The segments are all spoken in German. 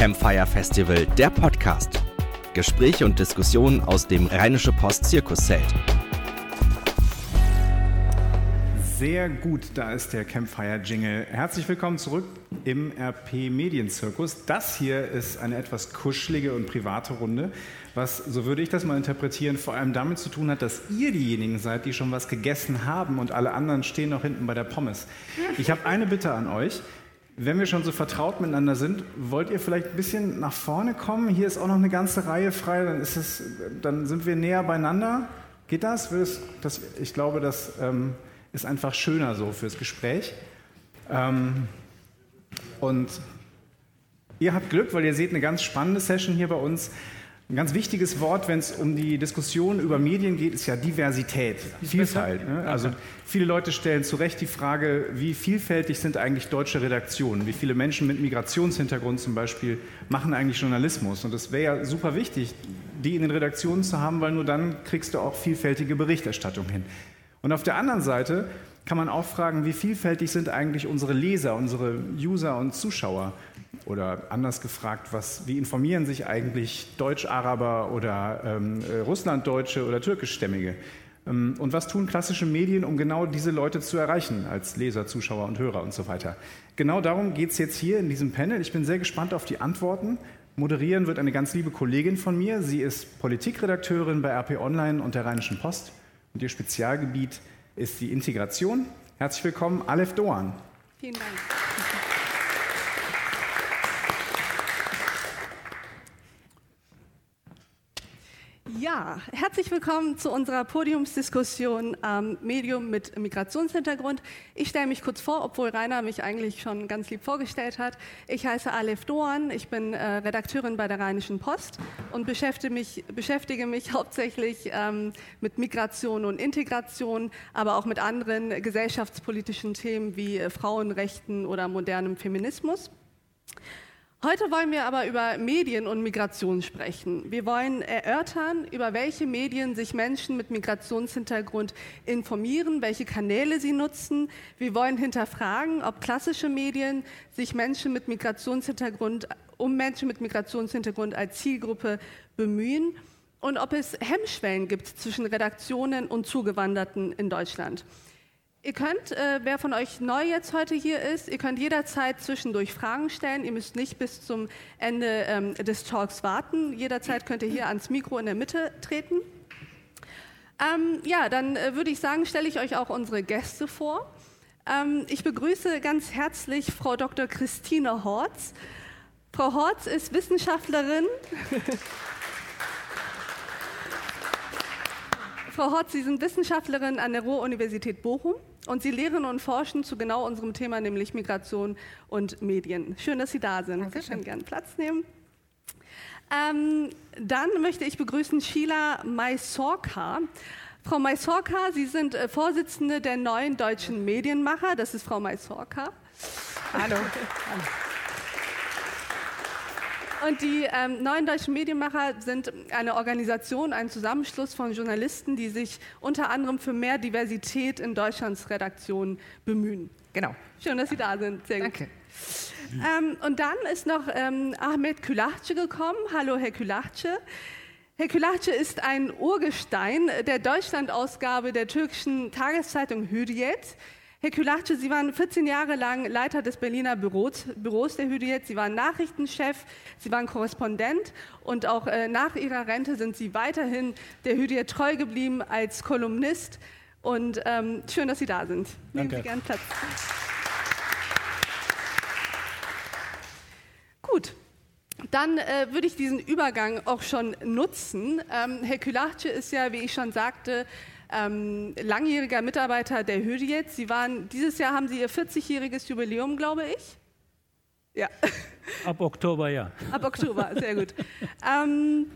Campfire Festival, der Podcast. Gespräche und Diskussionen aus dem Rheinische Post Zirkuszelt. Sehr gut, da ist der Campfire Jingle. Herzlich willkommen zurück im RP Medienzirkus. Das hier ist eine etwas kuschelige und private Runde, was, so würde ich das mal interpretieren, vor allem damit zu tun hat, dass ihr diejenigen seid, die schon was gegessen haben und alle anderen stehen noch hinten bei der Pommes. Ich habe eine Bitte an euch. Wenn wir schon so vertraut miteinander sind, wollt ihr vielleicht ein bisschen nach vorne kommen? Hier ist auch noch eine ganze Reihe frei, dann, ist es, dann sind wir näher beieinander. Geht das? ich glaube, das ähm, ist einfach schöner so fürs Gespräch. Ähm, und ihr habt Glück, weil ihr seht eine ganz spannende Session hier bei uns. Ein ganz wichtiges Wort, wenn es um die Diskussion über Medien geht, ist ja Diversität, Vielfalt. Ne? Also viele Leute stellen zu Recht die Frage, wie vielfältig sind eigentlich deutsche Redaktionen? Wie viele Menschen mit Migrationshintergrund zum Beispiel machen eigentlich Journalismus? Und es wäre ja super wichtig, die in den Redaktionen zu haben, weil nur dann kriegst du auch vielfältige Berichterstattung hin. Und auf der anderen Seite kann man auch fragen, wie vielfältig sind eigentlich unsere Leser, unsere User und Zuschauer? Oder anders gefragt, was, wie informieren sich eigentlich Deutsch-Araber oder ähm, äh, Russlanddeutsche oder Türkischstämmige? Ähm, und was tun klassische Medien, um genau diese Leute zu erreichen, als Leser, Zuschauer und Hörer und so weiter? Genau darum geht es jetzt hier in diesem Panel. Ich bin sehr gespannt auf die Antworten. Moderieren wird eine ganz liebe Kollegin von mir. Sie ist Politikredakteurin bei RP Online und der Rheinischen Post. Und ihr Spezialgebiet ist die Integration. Herzlich willkommen, Aleph Doan. Vielen Dank. Ja, herzlich willkommen zu unserer Podiumsdiskussion ähm, Medium mit Migrationshintergrund. Ich stelle mich kurz vor, obwohl Rainer mich eigentlich schon ganz lieb vorgestellt hat. Ich heiße Aleph Doan, ich bin äh, Redakteurin bei der Rheinischen Post und beschäftige mich, beschäftige mich hauptsächlich ähm, mit Migration und Integration, aber auch mit anderen gesellschaftspolitischen Themen wie äh, Frauenrechten oder modernem Feminismus. Heute wollen wir aber über Medien und Migration sprechen. Wir wollen erörtern, über welche Medien sich Menschen mit Migrationshintergrund informieren, welche Kanäle sie nutzen. Wir wollen hinterfragen, ob klassische Medien sich Menschen mit Migrationshintergrund, um Menschen mit Migrationshintergrund als Zielgruppe bemühen und ob es Hemmschwellen gibt zwischen Redaktionen und Zugewanderten in Deutschland. Ihr könnt, äh, wer von euch neu jetzt heute hier ist, ihr könnt jederzeit zwischendurch Fragen stellen. Ihr müsst nicht bis zum Ende ähm, des Talks warten. Jederzeit könnt ihr hier ans Mikro in der Mitte treten. Ähm, ja, dann äh, würde ich sagen, stelle ich euch auch unsere Gäste vor. Ähm, ich begrüße ganz herzlich Frau Dr. Christine Horz. Frau Horz ist Wissenschaftlerin. Frau Horz, Sie sind Wissenschaftlerin an der Ruhr-Universität Bochum und Sie lehren und forschen zu genau unserem Thema, nämlich Migration und Medien. Schön, dass Sie da sind. Sie können gerne Platz nehmen. Ähm, dann möchte ich begrüßen Sheila Maisorka. Frau Maisorka, Sie sind äh, Vorsitzende der neuen deutschen Medienmacher. Das ist Frau Maisorka. Hallo. Und die ähm, neuen deutschen Medienmacher sind eine Organisation, ein Zusammenschluss von Journalisten, die sich unter anderem für mehr Diversität in Deutschlands Redaktionen bemühen. Genau. Schön, dass Sie da sind. Sehr Danke. Ähm, und dann ist noch ähm, Ahmed Külahce gekommen. Hallo, Herr Külahce. Herr Külahce ist ein Urgestein der Deutschlandausgabe der türkischen Tageszeitung Hürriyet. Herr Külache, Sie waren 14 Jahre lang Leiter des Berliner Büros, Büros der Hürriyet. Sie waren Nachrichtenchef, Sie waren Korrespondent und auch äh, nach Ihrer Rente sind Sie weiterhin der Hürriyet treu geblieben als Kolumnist. Und ähm, schön, dass Sie da sind. Nehmen Danke. Sie gern Platz. Gut. Dann äh, würde ich diesen Übergang auch schon nutzen. Ähm, Herr Külache ist ja, wie ich schon sagte, ähm, langjähriger Mitarbeiter der Hürriyet. Sie waren, dieses Jahr haben Sie Ihr 40-jähriges Jubiläum, glaube ich. Ja. Ab Oktober, ja. Ab Oktober, sehr gut. ähm,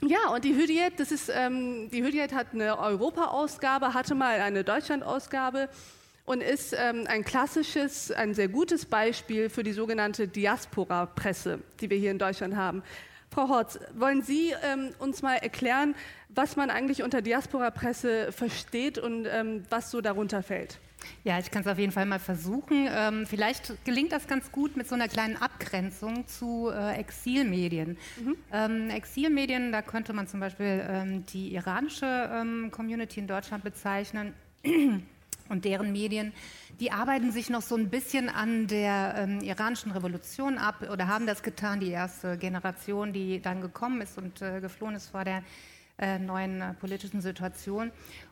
ja, und die Hürriyet, das ist, ähm, die Hürriyet hat eine Europa-Ausgabe, hatte mal eine Deutschland-Ausgabe und ist ähm, ein klassisches, ein sehr gutes Beispiel für die sogenannte Diaspora-Presse, die wir hier in Deutschland haben. Frau Horz, wollen Sie ähm, uns mal erklären, was man eigentlich unter Diaspora-Presse versteht und ähm, was so darunter fällt? Ja, ich kann es auf jeden Fall mal versuchen. Ähm, vielleicht gelingt das ganz gut mit so einer kleinen Abgrenzung zu äh, Exilmedien. Mhm. Ähm, Exilmedien, da könnte man zum Beispiel ähm, die iranische ähm, Community in Deutschland bezeichnen und deren Medien. Die arbeiten sich noch so ein bisschen an der ähm, iranischen Revolution ab oder haben das getan, die erste Generation, die dann gekommen ist und äh, geflohen ist vor der äh, neuen äh, politischen Situation.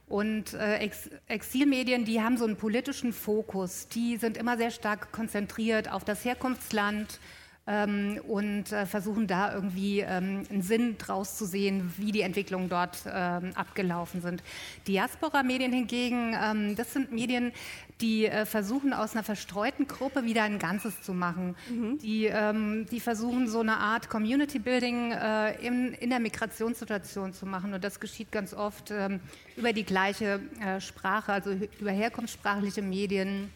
Und äh, Ex Exilmedien, die haben so einen politischen Fokus, die sind immer sehr stark konzentriert auf das Herkunftsland, ähm, und äh, versuchen da irgendwie ähm, einen Sinn draus zu sehen, wie die Entwicklungen dort ähm, abgelaufen sind. Diaspora-Medien hingegen, ähm, das sind Medien, die äh, versuchen aus einer verstreuten Gruppe wieder ein Ganzes zu machen. Mhm. Die, ähm, die versuchen so eine Art Community Building äh, in, in der Migrationssituation zu machen und das geschieht ganz oft ähm, über die gleiche äh, Sprache, also über herkunftssprachliche Medien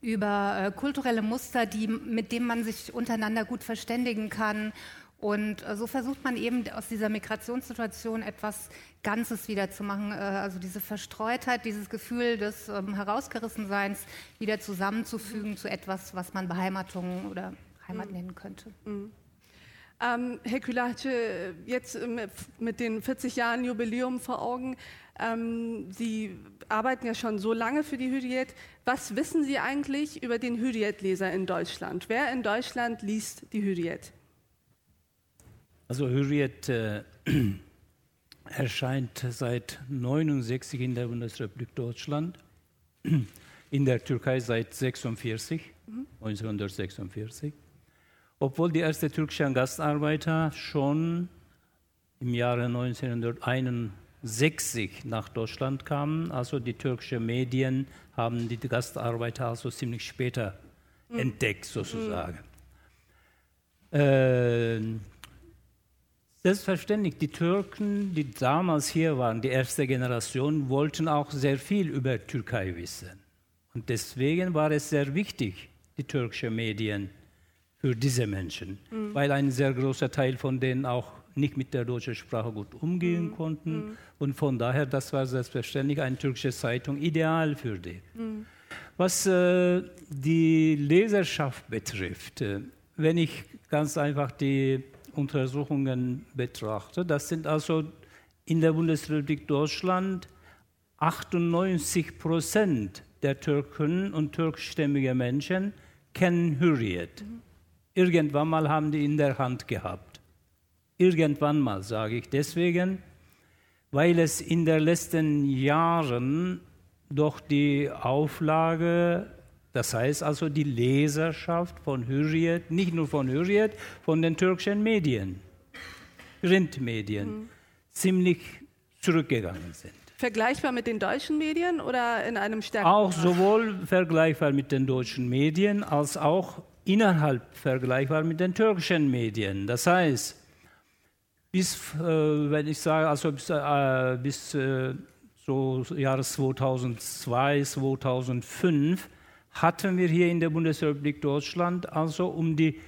über äh, kulturelle Muster, die, mit denen man sich untereinander gut verständigen kann. Und äh, so versucht man eben aus dieser Migrationssituation etwas Ganzes wieder zu machen, äh, also diese Verstreutheit, dieses Gefühl des ähm, Herausgerissenseins wieder zusammenzufügen zu etwas, was man Beheimatung oder Heimat mhm. nennen könnte. Mhm. Ähm, Herr Külache, jetzt mit den 40 Jahren Jubiläum vor Augen, ähm, Sie arbeiten ja schon so lange für die Hürriyet. Was wissen Sie eigentlich über den Hürriyet-Leser in Deutschland? Wer in Deutschland liest die Hürriyet? Also Hürriyet äh, erscheint seit 1969 in der Bundesrepublik Deutschland, in der Türkei seit 46, mhm. 1946. Obwohl die ersten türkischen Gastarbeiter schon im Jahre 1961 60 nach Deutschland kamen. Also die türkischen Medien haben die Gastarbeiter also ziemlich später mhm. entdeckt sozusagen. Mhm. Äh, selbstverständlich, die Türken, die damals hier waren, die erste Generation, wollten auch sehr viel über Türkei wissen. Und deswegen war es sehr wichtig, die türkischen Medien für diese Menschen, mhm. weil ein sehr großer Teil von denen auch nicht mit der deutschen Sprache gut umgehen mhm. konnten. Mhm. Und von daher, das war selbstverständlich eine türkische Zeitung ideal für die. Mhm. Was äh, die Leserschaft betrifft, äh, wenn ich ganz einfach die Untersuchungen betrachte, das sind also in der Bundesrepublik Deutschland 98 Prozent der Türken und türkischstämmigen Menschen kennen Hürriyet. Mhm. Irgendwann mal haben die in der Hand gehabt. Irgendwann mal, sage ich deswegen, weil es in den letzten Jahren doch die Auflage, das heißt also die Leserschaft von Hürriyet, nicht nur von Hürriyet, von den türkischen Medien, Printmedien, mhm. ziemlich zurückgegangen sind. Vergleichbar mit den deutschen Medien oder in einem stärkeren? Auch sowohl vergleichbar mit den deutschen Medien als auch innerhalb vergleichbar mit den türkischen Medien. Das heißt, bis, äh, wenn ich sage, also bis, äh, bis äh, so Jahre 2002, 2005 hatten wir hier in der Bundesrepublik Deutschland also um die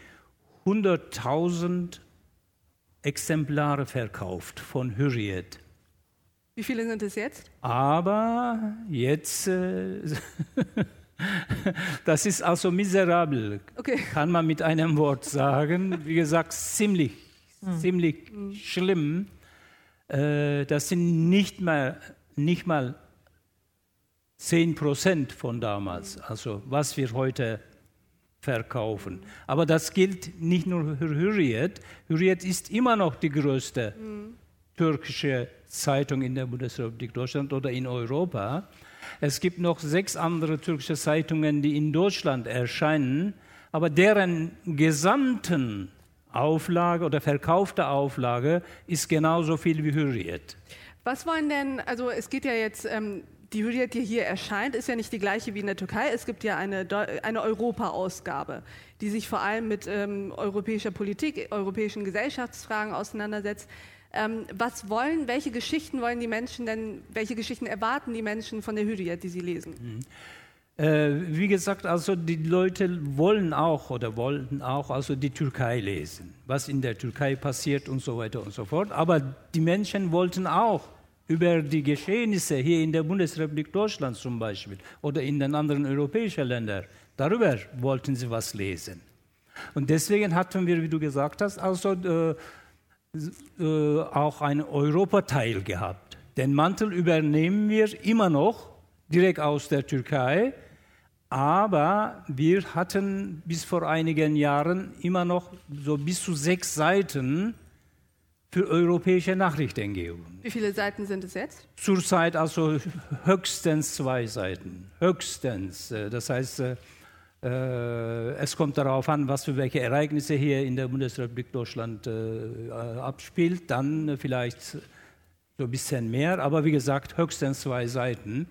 100.000 Exemplare verkauft von Hürriyet. Wie viele sind es jetzt? Aber jetzt, äh, das ist also miserabel, okay. kann man mit einem Wort sagen. Wie gesagt, ziemlich mhm. ziemlich mhm. schlimm. Äh, das sind nicht mal, nicht mal 10 Prozent von damals, also was wir heute verkaufen. Aber das gilt nicht nur für Hürriyet. Hürriyet ist immer noch die größte mhm. türkische Zeitung in der Bundesrepublik Deutschland oder in Europa. Es gibt noch sechs andere türkische Zeitungen, die in Deutschland erscheinen, aber deren gesamten Auflage oder verkaufte Auflage ist genauso viel wie Hürriyet. Was wollen denn, also es geht ja jetzt, ähm, die Hürriyet, die hier erscheint, ist ja nicht die gleiche wie in der Türkei. Es gibt ja eine, eine Europa-Ausgabe, die sich vor allem mit ähm, europäischer Politik, europäischen Gesellschaftsfragen auseinandersetzt. Ähm, was wollen, welche Geschichten wollen die Menschen denn, welche Geschichten erwarten die Menschen von der Hürriyet, die sie lesen? Mhm. Äh, wie gesagt, also die Leute wollen auch oder wollten auch also die Türkei lesen, was in der Türkei passiert und so weiter und so fort. Aber die Menschen wollten auch über die Geschehnisse hier in der Bundesrepublik Deutschland zum Beispiel oder in den anderen europäischen Ländern. Darüber wollten sie was lesen. Und deswegen hatten wir, wie du gesagt hast, also äh, äh, auch einen Europateil gehabt. Den Mantel übernehmen wir immer noch direkt aus der Türkei, aber wir hatten bis vor einigen Jahren immer noch so bis zu sechs Seiten für europäische Nachrichtengebung. Wie viele Seiten sind es jetzt? Zurzeit also höchstens zwei Seiten. Höchstens. Äh, das heißt, äh, äh, es kommt darauf an, was für welche Ereignisse hier in der Bundesrepublik Deutschland abspielt. Dann vielleicht so ein bisschen mehr, aber wie gesagt, höchstens zwei Seiten.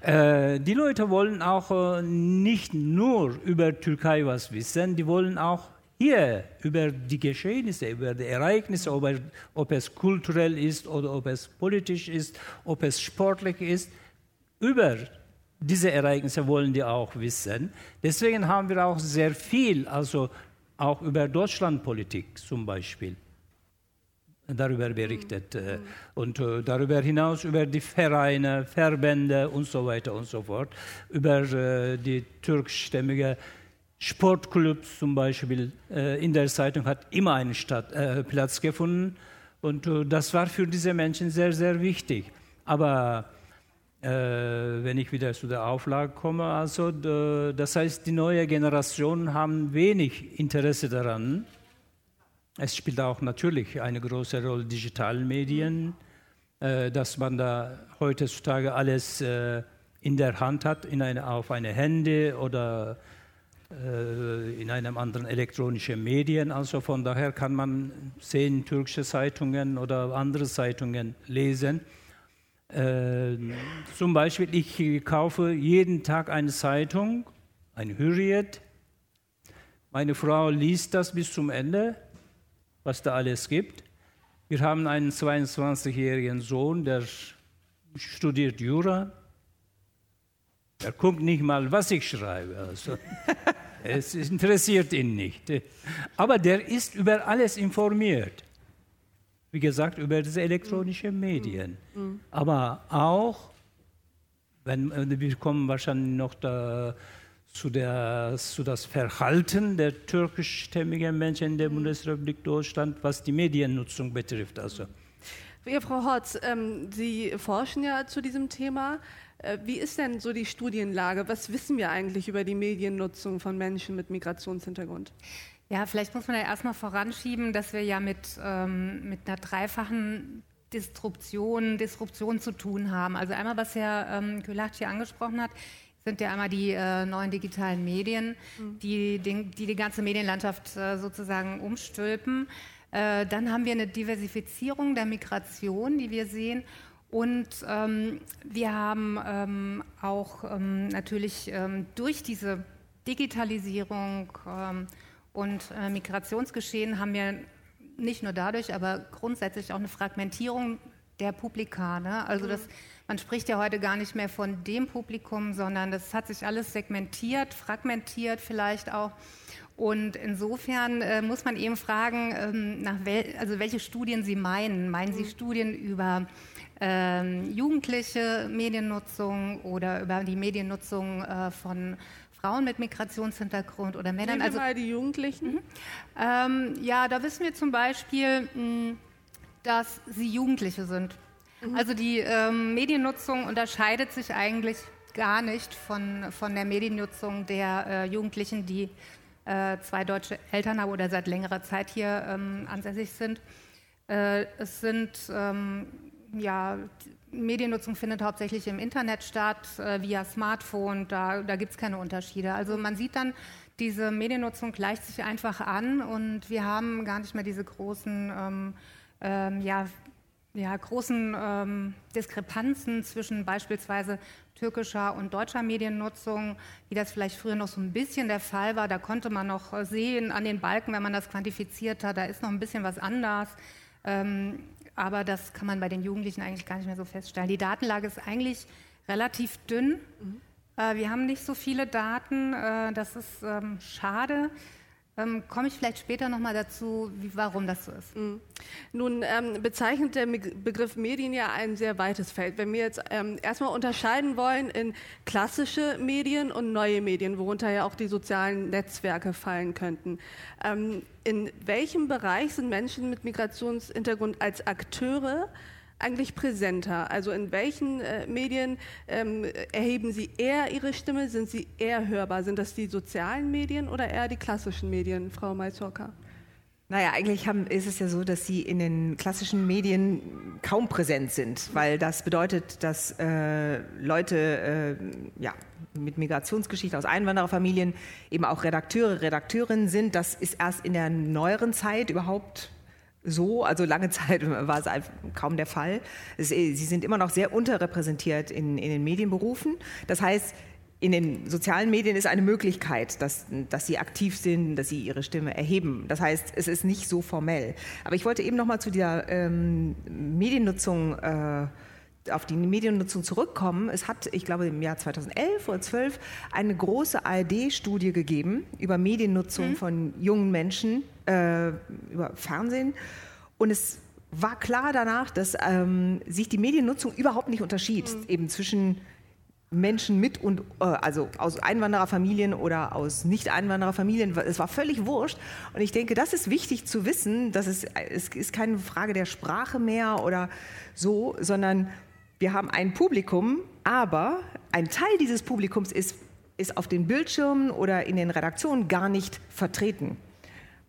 Äh, die Leute wollen auch äh, nicht nur über Türkei was wissen, die wollen auch hier über die Geschehnisse, über die Ereignisse, ob, ob es kulturell ist oder ob es politisch ist, ob es sportlich ist, über diese Ereignisse wollen die auch wissen. Deswegen haben wir auch sehr viel, also auch über Deutschlandpolitik zum Beispiel, darüber berichtet. Mhm. Und äh, darüber hinaus über die Vereine, Verbände und so weiter und so fort, über äh, die türkischstämmige Sportclubs zum Beispiel in der Zeitung hat immer einen Stadt, äh, Platz gefunden. Und das war für diese Menschen sehr, sehr wichtig. Aber äh, wenn ich wieder zu der Auflage komme. Also, das heißt, die neue Generation haben wenig Interesse daran. Es spielt auch natürlich eine große Rolle digitale Medien, äh, dass man da heutzutage alles äh, in der Hand hat, in eine, auf eine Handy oder in einem anderen elektronischen Medien. Also von daher kann man zehn türkische Zeitungen oder andere Zeitungen lesen. Äh, zum Beispiel, ich kaufe jeden Tag eine Zeitung, ein Hürriyet. Meine Frau liest das bis zum Ende, was da alles gibt. Wir haben einen 22-jährigen Sohn, der studiert Jura. Er guckt nicht mal, was ich schreibe. Also, es interessiert ihn nicht. Aber der ist über alles informiert wie gesagt, über diese elektronischen Medien. Mhm. Aber auch, wenn, äh, wir kommen wahrscheinlich noch da, zu, der, zu das Verhalten der türkischstämmigen Menschen in der. Bundesrepublik Deutschland, was die Mediennutzung betrifft. Also. Ja, Frau Horz, ähm, Sie forschen ja zu diesem Thema. Äh, wie ist denn so die Studienlage? Was wissen wir eigentlich über die Mediennutzung von Menschen mit Migrationshintergrund? Ja, vielleicht muss man ja erstmal voranschieben, dass wir ja mit, ähm, mit einer dreifachen Disruption, Disruption zu tun haben. Also einmal, was Herr ähm, Kölach hier angesprochen hat, sind ja einmal die äh, neuen digitalen Medien, mhm. die, die, die, die ganze Medienlandschaft äh, sozusagen umstülpen. Äh, dann haben wir eine Diversifizierung der Migration, die wir sehen. Und ähm, wir haben ähm, auch ähm, natürlich ähm, durch diese Digitalisierung ähm, und äh, Migrationsgeschehen haben wir nicht nur dadurch, aber grundsätzlich auch eine Fragmentierung der Publika. Ne? Also das, man spricht ja heute gar nicht mehr von dem Publikum, sondern das hat sich alles segmentiert, fragmentiert vielleicht auch. Und insofern äh, muss man eben fragen, ähm, nach wel also welche Studien Sie meinen. Meinen Sie mhm. Studien über ähm, jugendliche Mediennutzung oder über die Mediennutzung äh, von Frauen mit Migrationshintergrund oder Männern. Nehmen also mal die Jugendlichen. Mhm. Ähm, ja, da wissen wir zum Beispiel, mh, dass sie Jugendliche sind. Mhm. Also die ähm, Mediennutzung unterscheidet sich eigentlich gar nicht von, von der Mediennutzung der äh, Jugendlichen, die äh, zwei deutsche Eltern haben oder seit längerer Zeit hier ähm, ansässig sind. Äh, es sind ähm, ja, Mediennutzung findet hauptsächlich im Internet statt, äh, via Smartphone, da, da gibt es keine Unterschiede. Also man sieht dann, diese Mediennutzung gleicht sich einfach an und wir haben gar nicht mehr diese großen, ähm, ähm, ja, ja, großen ähm, Diskrepanzen zwischen beispielsweise türkischer und deutscher Mediennutzung, wie das vielleicht früher noch so ein bisschen der Fall war. Da konnte man noch sehen an den Balken, wenn man das quantifiziert hat, da ist noch ein bisschen was anders. Ähm, aber das kann man bei den Jugendlichen eigentlich gar nicht mehr so feststellen. Die Datenlage ist eigentlich relativ dünn. Mhm. Äh, wir haben nicht so viele Daten, äh, das ist ähm, schade. Ähm, Komme ich vielleicht später nochmal dazu, wie, warum das so ist. Mhm. Nun ähm, bezeichnet der Begriff Medien ja ein sehr weites Feld. Wenn wir jetzt ähm, erstmal unterscheiden wollen in klassische Medien und neue Medien, worunter ja auch die sozialen Netzwerke fallen könnten. Ähm, in welchem Bereich sind Menschen mit Migrationshintergrund als Akteure eigentlich präsenter? Also in welchen äh, Medien ähm, erheben Sie eher Ihre Stimme? Sind Sie eher hörbar? Sind das die sozialen Medien oder eher die klassischen Medien, Frau Maizorka? Naja, eigentlich haben, ist es ja so, dass sie in den klassischen Medien kaum präsent sind, weil das bedeutet, dass äh, Leute äh, ja, mit Migrationsgeschichte aus Einwandererfamilien eben auch Redakteure, Redakteurinnen sind. Das ist erst in der neueren Zeit überhaupt so, also lange Zeit war es kaum der Fall. Sie sind immer noch sehr unterrepräsentiert in, in den Medienberufen. Das heißt, in den sozialen Medien ist eine Möglichkeit, dass, dass sie aktiv sind, dass sie ihre Stimme erheben. Das heißt, es ist nicht so formell. Aber ich wollte eben noch mal zu dieser ähm, Mediennutzung äh, auf die Mediennutzung zurückkommen. Es hat, ich glaube, im Jahr 2011 oder 12 eine große ARD-Studie gegeben über Mediennutzung mhm. von jungen Menschen äh, über Fernsehen. Und es war klar danach, dass ähm, sich die Mediennutzung überhaupt nicht unterschied, mhm. eben zwischen Menschen mit und äh, also aus Einwandererfamilien oder aus Nicht-Einwandererfamilien. Es war völlig wurscht. Und ich denke, das ist wichtig zu wissen, dass es, es ist keine Frage der Sprache mehr oder so, sondern wir haben ein Publikum, aber ein Teil dieses Publikums ist, ist auf den Bildschirmen oder in den Redaktionen gar nicht vertreten.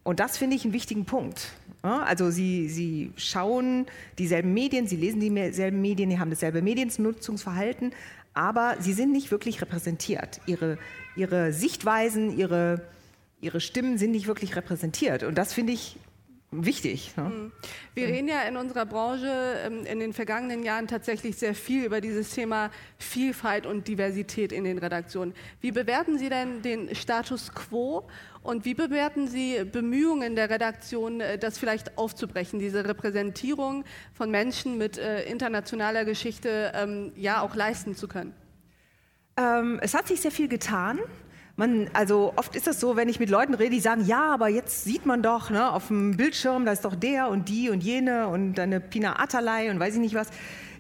Und das finde ich einen wichtigen Punkt. Also sie, sie schauen dieselben Medien, sie lesen dieselben Medien, sie haben dasselbe Mediennutzungsverhalten, aber sie sind nicht wirklich repräsentiert. Ihre, ihre Sichtweisen, ihre, ihre Stimmen sind nicht wirklich repräsentiert. Und das finde ich wichtig. Ne? Mhm. Wir reden ja in unserer Branche ähm, in den vergangenen Jahren tatsächlich sehr viel über dieses Thema Vielfalt und Diversität in den Redaktionen. Wie bewerten Sie denn den Status quo und wie bewerten Sie Bemühungen der Redaktion, äh, das vielleicht aufzubrechen, diese Repräsentierung von Menschen mit äh, internationaler Geschichte ähm, ja auch leisten zu können? Ähm, es hat sich sehr viel getan. Man, also oft ist es so, wenn ich mit Leuten rede, die sagen, ja, aber jetzt sieht man doch ne, auf dem Bildschirm, da ist doch der und die und jene und eine Pina Atalay und weiß ich nicht was,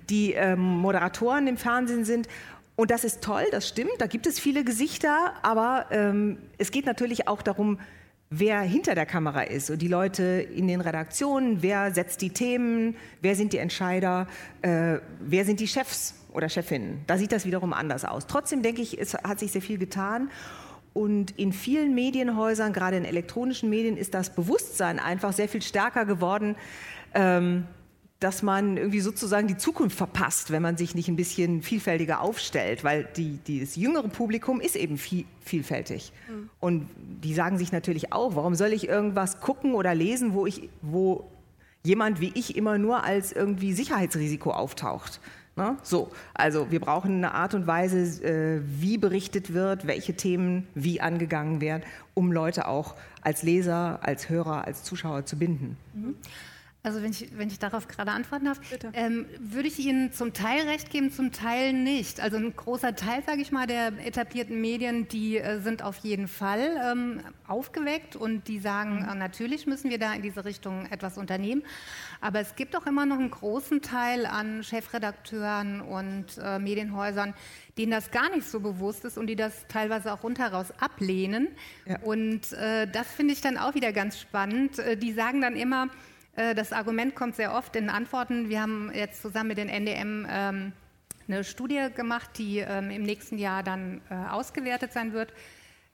die ähm, Moderatoren im Fernsehen sind. Und das ist toll, das stimmt, da gibt es viele Gesichter, aber ähm, es geht natürlich auch darum, wer hinter der Kamera ist und die Leute in den Redaktionen, wer setzt die Themen, wer sind die Entscheider, äh, wer sind die Chefs oder Chefinnen. Da sieht das wiederum anders aus. Trotzdem denke ich, es hat sich sehr viel getan und in vielen Medienhäusern, gerade in elektronischen Medien, ist das Bewusstsein einfach sehr viel stärker geworden, ähm, dass man irgendwie sozusagen die Zukunft verpasst, wenn man sich nicht ein bisschen vielfältiger aufstellt, weil die, die das jüngere Publikum ist eben viel, vielfältig. Mhm. Und die sagen sich natürlich auch, warum soll ich irgendwas gucken oder lesen, wo, ich, wo jemand wie ich immer nur als irgendwie Sicherheitsrisiko auftaucht. Ne? So, also wir brauchen eine Art und Weise, äh, wie berichtet wird, welche Themen wie angegangen werden, um Leute auch als Leser, als Hörer, als Zuschauer zu binden. Mhm. Also wenn ich, wenn ich darauf gerade antworten darf, ähm, würde ich Ihnen zum Teil recht geben, zum Teil nicht. Also ein großer Teil, sage ich mal, der etablierten Medien, die äh, sind auf jeden Fall ähm, aufgeweckt und die sagen, äh, natürlich müssen wir da in diese Richtung etwas unternehmen. Aber es gibt auch immer noch einen großen Teil an Chefredakteuren und äh, Medienhäusern, denen das gar nicht so bewusst ist und die das teilweise auch rundheraus ablehnen. Ja. Und äh, das finde ich dann auch wieder ganz spannend. Äh, die sagen dann immer, das Argument kommt sehr oft in Antworten. Wir haben jetzt zusammen mit den NDM ähm, eine Studie gemacht, die ähm, im nächsten Jahr dann äh, ausgewertet sein wird.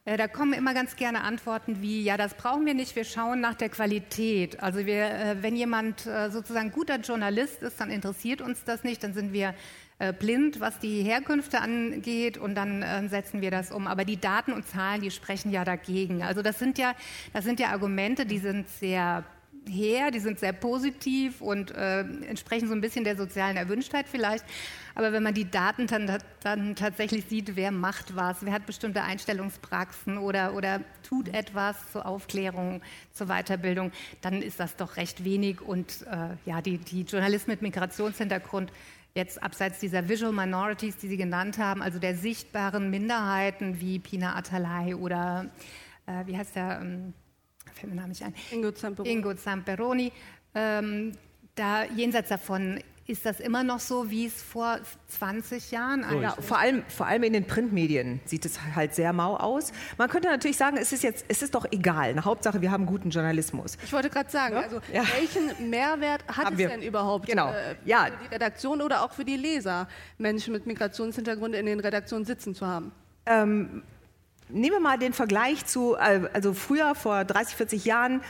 Äh, da kommen immer ganz gerne Antworten wie, ja, das brauchen wir nicht, wir schauen nach der Qualität. Also wir, wenn jemand sozusagen guter Journalist ist, dann interessiert uns das nicht, dann sind wir blind, was die Herkünfte angeht und dann setzen wir das um. Aber die Daten und Zahlen, die sprechen ja dagegen. Also das sind ja, das sind ja Argumente, die sind sehr her, die sind sehr positiv und äh, entsprechen so ein bisschen der sozialen Erwünschtheit vielleicht. Aber wenn man die Daten dann, dann tatsächlich sieht, wer macht was, wer hat bestimmte Einstellungspraxen oder, oder tut etwas zur Aufklärung, zur Weiterbildung, dann ist das doch recht wenig. Und äh, ja, die, die Journalisten mit Migrationshintergrund, jetzt abseits dieser Visual Minorities, die Sie genannt haben, also der sichtbaren Minderheiten wie Pina Atalay oder äh, wie heißt der? Ähm, fällt mir Name nicht ein. Ingo Zamperoni. Ingo Zamperoni. Ähm, da jenseits davon ist das immer noch so, wie es vor 20 Jahren ja, eigentlich vor allem, vor allem in den Printmedien sieht es halt sehr mau aus. Man könnte natürlich sagen, es ist jetzt, es ist doch egal. Eine Hauptsache, wir haben guten Journalismus. Ich wollte gerade sagen, Ja? also Ja. welchen Mehrwert hat Haben es wir. denn überhaupt Genau. äh, für Ja. die Redaktion oder auch für die Leser, Menschen mit Migrationshintergrund in den Redaktionen sitzen zu haben? Nehmen wir mal den Vergleich zu, äh, also früher, vor 30, 40 Jahren,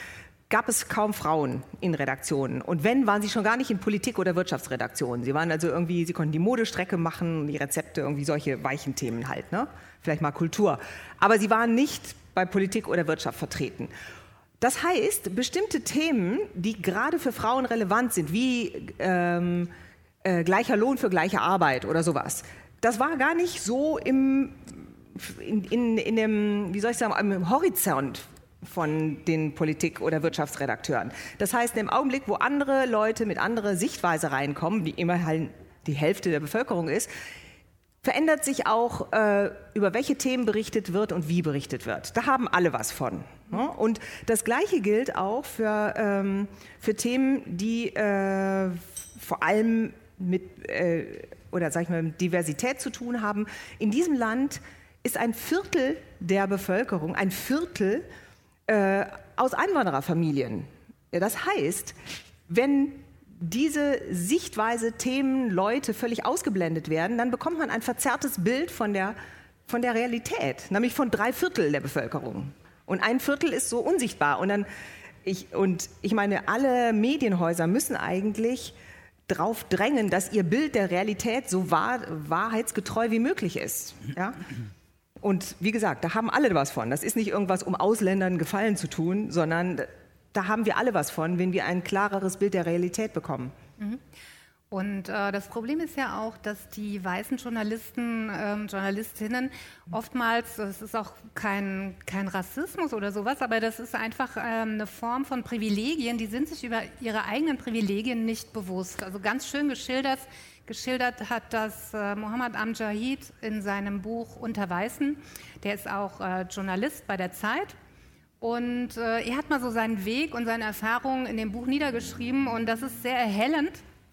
gab es kaum Frauen in Redaktionen. Und wenn, waren sie schon gar nicht in Politik- oder Wirtschaftsredaktionen. Sie waren also irgendwie, sie konnten die Modestrecke machen, die Rezepte, irgendwie solche weichen Themen halt, ne? Vielleicht mal Kultur. Aber sie waren nicht bei Politik oder Wirtschaft vertreten. Das heißt, bestimmte Themen, die gerade für Frauen relevant sind, wie ähm, äh, gleicher Lohn für gleiche Arbeit oder sowas, das war gar nicht so im in, in, in dem, wie soll ich sagen, im Horizont von den Politik- oder Wirtschaftsredakteuren. Das heißt, im Augenblick, wo andere Leute mit anderer Sichtweise reinkommen, die immerhin die Hälfte der Bevölkerung ist, verändert sich auch, äh, über welche Themen berichtet wird und wie berichtet wird. Da haben alle was von. Ne? Und das Gleiche gilt auch für, ähm, für Themen, die äh, vor allem mit, äh, oder sag ich mal, mit Diversität zu tun haben. In diesem Land ist ein Viertel der Bevölkerung, ein Viertel äh, aus Einwandererfamilien. Ja, das heißt, wenn diese Sichtweise, Themen, Leute völlig ausgeblendet werden, dann bekommt man ein verzerrtes Bild von der, von der Realität, nämlich von drei Viertel der Bevölkerung. Und ein Viertel ist so unsichtbar. Und, dann, ich, und ich meine, alle Medienhäuser müssen eigentlich darauf drängen, dass ihr Bild der Realität so wahr, wahrheitsgetreu wie möglich ist. Ja? Und wie gesagt, da haben alle was von. Das ist nicht irgendwas, um Ausländern Gefallen zu tun, sondern da haben wir alle was von, wenn wir ein klareres Bild der Realität bekommen. Und äh, das Problem ist ja auch, dass die weißen Journalisten, ähm, Journalistinnen oftmals, das ist auch kein, kein Rassismus oder sowas, aber das ist einfach ähm, eine Form von Privilegien, die sind sich über ihre eigenen Privilegien nicht bewusst. Also ganz schön geschildert, geschildert hat das äh, Mohammed Amjahid in seinem Buch Unter Weißen. Der ist auch äh, Journalist bei der Zeit. Und äh, er hat mal so seinen Weg und seine Erfahrungen in dem Buch niedergeschrieben und das ist sehr erhellend,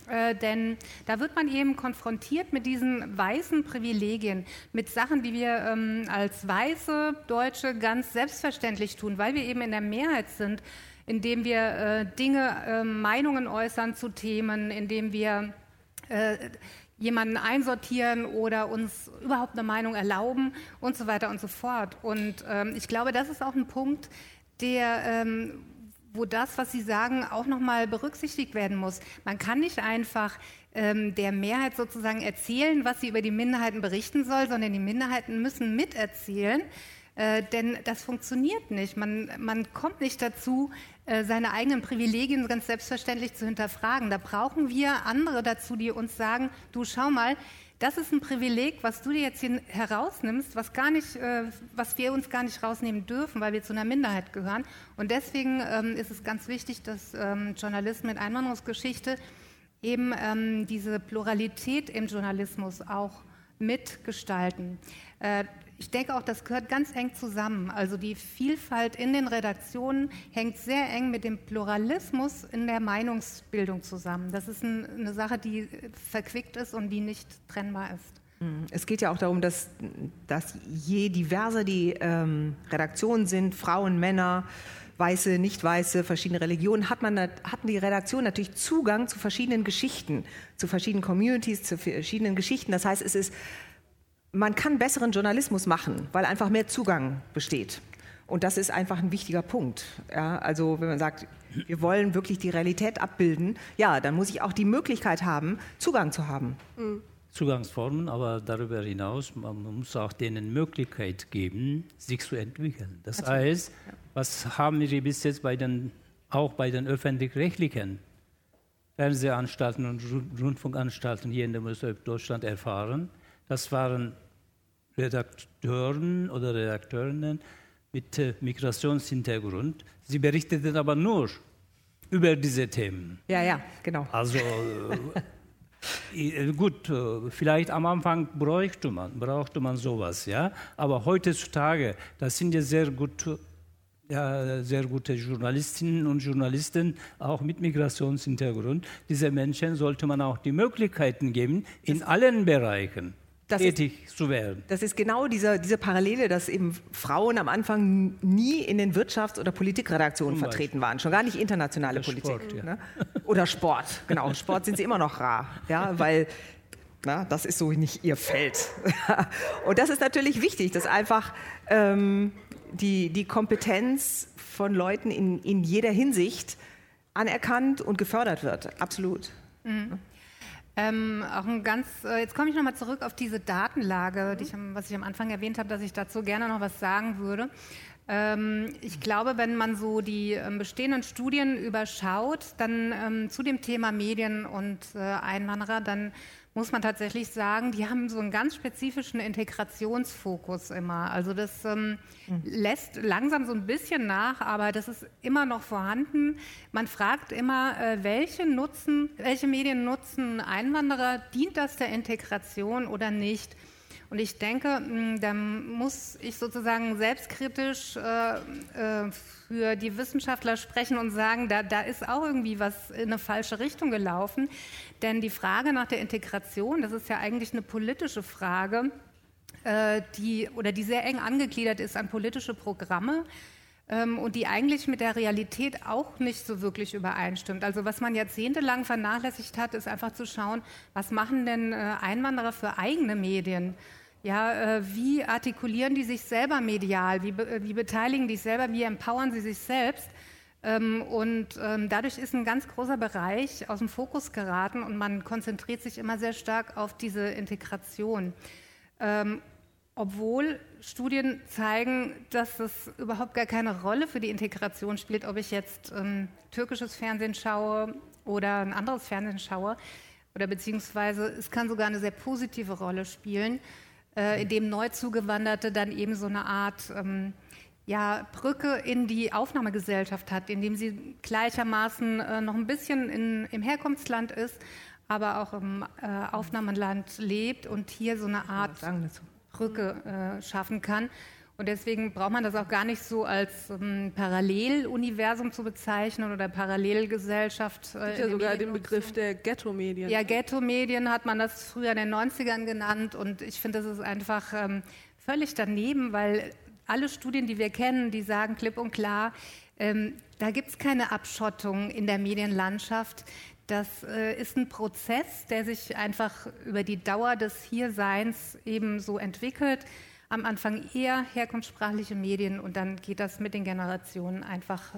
äh, denn da wird man eben konfrontiert mit diesen weißen Privilegien, mit Sachen, die wir ähm, als weiße Deutsche ganz selbstverständlich tun, weil wir eben in der Mehrheit sind, indem wir äh, Dinge, äh, Meinungen äußern zu Themen, indem wir äh, jemanden einsortieren oder uns überhaupt eine Meinung erlauben und so weiter und so fort. Und ähm, ich glaube, das ist auch ein Punkt, der, ähm, wo das, was Sie sagen, auch nochmal berücksichtigt werden muss. Man kann nicht einfach ähm, der Mehrheit sozusagen erzählen, was sie über die Minderheiten berichten soll, sondern die Minderheiten müssen miterzählen. Äh, denn das funktioniert nicht. Man, man kommt nicht dazu, äh, seine eigenen Privilegien ganz selbstverständlich zu hinterfragen. Da brauchen wir andere dazu, die uns sagen, du schau mal, das ist ein Privileg, was du dir jetzt hier herausnimmst, was, gar nicht, äh, was wir uns gar nicht rausnehmen dürfen, weil wir zu einer Minderheit gehören. Und deswegen ähm, ist es ganz wichtig, dass ähm, Journalisten mit Einwanderungsgeschichte eben ähm, diese Pluralität im Journalismus auch mitgestalten. Äh, ich denke auch, das gehört ganz eng zusammen. Also die Vielfalt in den Redaktionen hängt sehr eng mit dem Pluralismus in der Meinungsbildung zusammen. Das ist ein, eine Sache, die verquickt ist und die nicht trennbar ist. Es geht ja auch darum, dass, dass je diverser die ähm, Redaktionen sind, Frauen, Männer, Weiße, Nicht-Weiße, verschiedene Religionen, hat man, hatten die Redaktion natürlich Zugang zu verschiedenen Geschichten, zu verschiedenen Communities, zu verschiedenen Geschichten. Das heißt, es ist, man kann besseren Journalismus machen, weil einfach mehr Zugang besteht. Und das ist einfach ein wichtiger Punkt. Ja, also wenn man sagt, wir wollen wirklich die Realität abbilden, ja, dann muss ich auch die Möglichkeit haben, Zugang zu haben. Zugangsformen, aber darüber hinaus, man muss auch denen Möglichkeit geben, sich zu entwickeln. Das heißt, was haben wir bis jetzt bei den, auch bei den öffentlich-rechtlichen Fernsehanstalten und Ru- Rundfunkanstalten hier in der Bundesrepublik Deutschland erfahren? Das waren Redakteuren oder Redakteurinnen mit äh, Migrationshintergrund. Sie berichteten aber nur über diese Themen. Ja, ja, genau. Also äh, äh, gut, vielleicht am Anfang bräuchte man, brauchte man sowas, ja. Aber heutzutage, das sind ja sehr gut ja, sehr gute Journalistinnen und Journalisten, auch mit Migrationshintergrund. Diese Menschen sollte man auch die Möglichkeiten geben, in allen Bereichen tätig ist, zu werden. Das ist genau diese, diese Parallele, dass eben Frauen am Anfang nie in den Wirtschafts- oder Politikredaktionen vertreten waren, schon gar nicht internationale oder Politik. Sport, ja. ne? Oder Sport, genau. Sport sind sie immer noch rar, ja, weil na, das ist so nicht ihr Feld. und das ist natürlich wichtig, dass einfach ähm, die, die Kompetenz von Leuten in, in jeder Hinsicht anerkannt und gefördert wird. Absolut. Mhm. Ähm, auch ein ganz, äh, jetzt komme ich nochmal zurück auf diese Datenlage, die ich, was ich am Anfang erwähnt habe, dass ich dazu gerne noch was sagen würde. Ähm, ich glaube, wenn man so die ähm, bestehenden Studien überschaut, dann ähm, zu dem Thema Medien und äh, Einwanderer, dann muss man tatsächlich sagen, die haben so einen ganz spezifischen Integrationsfokus immer. Also das ähm, mhm. lässt langsam so ein bisschen nach, aber das ist immer noch vorhanden. Man fragt immer, äh, welche, nutzen, welche Medien nutzen Einwanderer? Dient das der Integration oder nicht? Und ich denke, hm, da muss ich sozusagen selbstkritisch äh, äh, für die Wissenschaftler sprechen und sagen, da, da ist auch irgendwie was in eine falsche Richtung gelaufen. Denn die Frage nach der Integration, das ist ja eigentlich eine politische Frage, äh, die, oder die sehr eng angegliedert ist an politische Programme und die eigentlich mit der Realität auch nicht so wirklich übereinstimmt. Also was man jahrzehntelang vernachlässigt hat, ist einfach zu schauen, was machen denn äh, Einwanderer für eigene Medien? Ja, äh, wie artikulieren die sich selber medial? Wie, äh, wie beteiligen die sich selber? Wie empowern sie sich selbst? Ähm, und ähm, dadurch ist ein ganz großer Bereich aus dem Fokus geraten und man konzentriert sich immer sehr stark auf diese Integration. Obwohl Studien zeigen, dass es überhaupt gar keine Rolle für die Integration spielt, ob ich jetzt ähm, türkisches Fernsehen schaue oder ein anderes Fernsehen schaue, oder beziehungsweise es kann sogar eine sehr positive Rolle spielen äh, in dem Neuzugewanderte dann eben so eine Art ähm, ja, Brücke in die Aufnahmegesellschaft hat, indem sie gleichermaßen äh, noch ein bisschen in, im Herkunftsland ist, aber auch im äh, Aufnahmeland lebt und hier so eine Art Brücke äh, schaffen kann. Und deswegen braucht man das auch gar nicht so als ähm, Paralleluniversum zu bezeichnen oder Parallelgesellschaft. Äh, es gibt ja sogar den Begriff der Ghetto-Medien. Ja, Ghetto-Medien hat man das früher in den 90ern genannt und ich finde, das ist einfach ähm, völlig daneben, weil alle Studien, die wir kennen, die sagen klipp und klar, ähm, da gibt es keine Abschottung in der Medienlandschaft. Das äh, ist ein Prozess, der sich einfach über die Dauer des Hierseins eben so entwickelt am Anfang eher herkunftssprachliche Medien und dann geht das mit den Generationen einfach,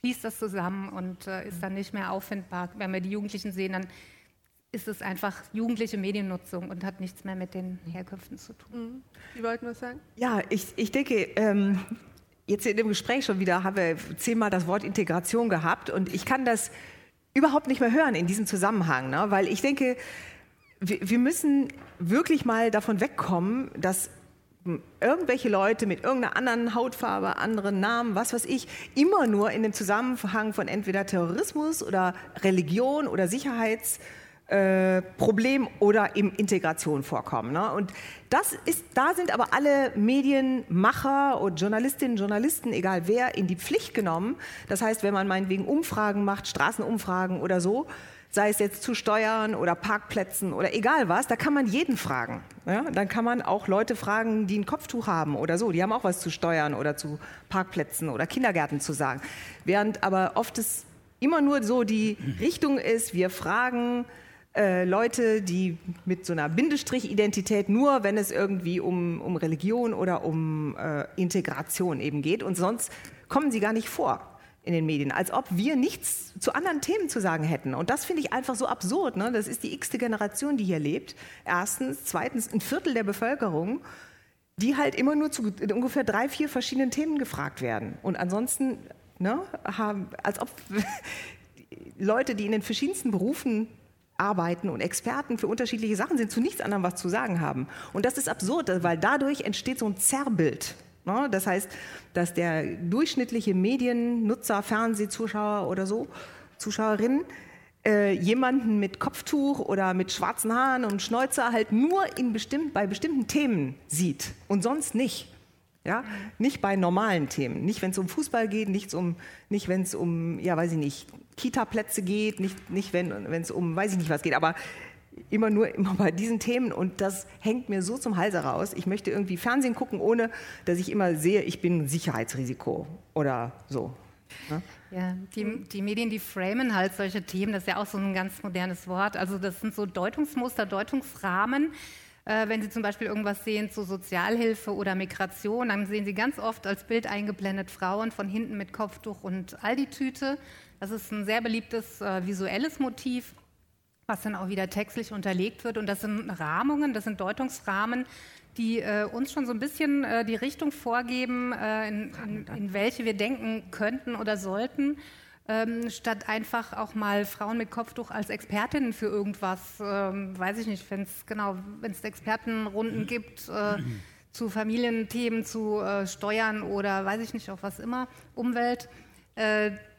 fließt das zusammen und äh, ist dann nicht mehr auffindbar. Wenn wir die Jugendlichen sehen, dann ist es einfach jugendliche Mediennutzung und hat nichts mehr mit den Herkünften zu tun. Mhm. Sie wollten was sagen? Ja, ich, ich denke, ähm, jetzt in dem Gespräch schon wieder haben wir zehnmal das Wort Integration gehabt und ich kann das überhaupt nicht mehr hören in diesem Zusammenhang, ne? weil ich denke, wir, wir müssen wirklich mal davon wegkommen, dass irgendwelche Leute mit irgendeiner anderen Hautfarbe, anderen Namen, was weiß ich, immer nur in dem Zusammenhang von entweder Terrorismus oder Religion oder Sicherheitsproblem äh, oder eben Integration vorkommen. Ne? Und das ist, da sind aber alle Medienmacher und Journalistinnen Journalisten, egal wer, in die Pflicht genommen. Das heißt, wenn man meinetwegen Umfragen macht, Straßenumfragen oder so, sei es jetzt zu Steuern oder Parkplätzen oder egal was, da kann man jeden fragen. Ja? Dann kann man auch Leute fragen, die ein Kopftuch haben oder so, die haben auch was zu Steuern oder zu Parkplätzen oder Kindergärten zu sagen. Während aber oft es immer nur so die Richtung ist, wir fragen äh, Leute, die mit so einer Bindestrich-Identität nur, wenn es irgendwie um, um Religion oder um äh, Integration eben geht und sonst kommen sie gar nicht vor in den Medien, als ob wir nichts zu anderen Themen zu sagen hätten. Und das finde ich einfach so absurd. Ne? Das ist die x-te Generation, die hier lebt. Erstens. Zweitens, ein Viertel der Bevölkerung, die halt immer nur zu ungefähr drei, vier verschiedenen Themen gefragt werden. Und ansonsten, ne, haben, als ob Leute, die in den verschiedensten Berufen arbeiten und Experten für unterschiedliche Sachen sind, zu nichts anderem was zu sagen haben. Und das ist absurd, weil dadurch entsteht so ein Zerrbild. Ne? Das heißt, dass der durchschnittliche Mediennutzer, Fernsehzuschauer oder so, Zuschauerin, äh, jemanden mit Kopftuch oder mit schwarzen Haaren und Schnäuzer halt nur in bestimmt, bei bestimmten Themen sieht und sonst nicht. Ja? Nicht bei normalen Themen. Nicht, wenn es um Fußball geht, nicht, um, nicht wenn es um, ja, weiß ich nicht, Kita-Plätze geht, nicht, nicht wenn es um, weiß ich nicht was geht, aber immer nur immer bei diesen Themen und das hängt mir so zum Halse raus. Ich möchte irgendwie Fernsehen gucken, ohne dass ich immer sehe, ich bin ein Sicherheitsrisiko oder so. Ne? Ja, die, die, Medien, die framen halt solche Themen, das ist ja auch so ein ganz modernes Wort. Also das sind so Deutungsmuster, Deutungsrahmen. Äh, wenn Sie zum Beispiel irgendwas sehen zu Sozialhilfe oder Migration, dann sehen Sie ganz oft als Bild eingeblendet Frauen von hinten mit Kopftuch und Aldi-Tüte. Das ist ein sehr beliebtes äh, visuelles Motiv was dann auch wieder textlich unterlegt wird. Und das sind Rahmungen, das sind Deutungsrahmen, die äh, uns schon so ein bisschen äh, die Richtung vorgeben, äh, in, in, in, welche wir denken könnten oder sollten, ähm, statt einfach auch mal Frauen mit Kopftuch als Expertinnen für irgendwas, ähm, weiß ich nicht, wenn es genau, wenn es Expertenrunden gibt äh, zu Familienthemen, zu äh, Steuern oder weiß ich nicht, auch was immer, Umwelt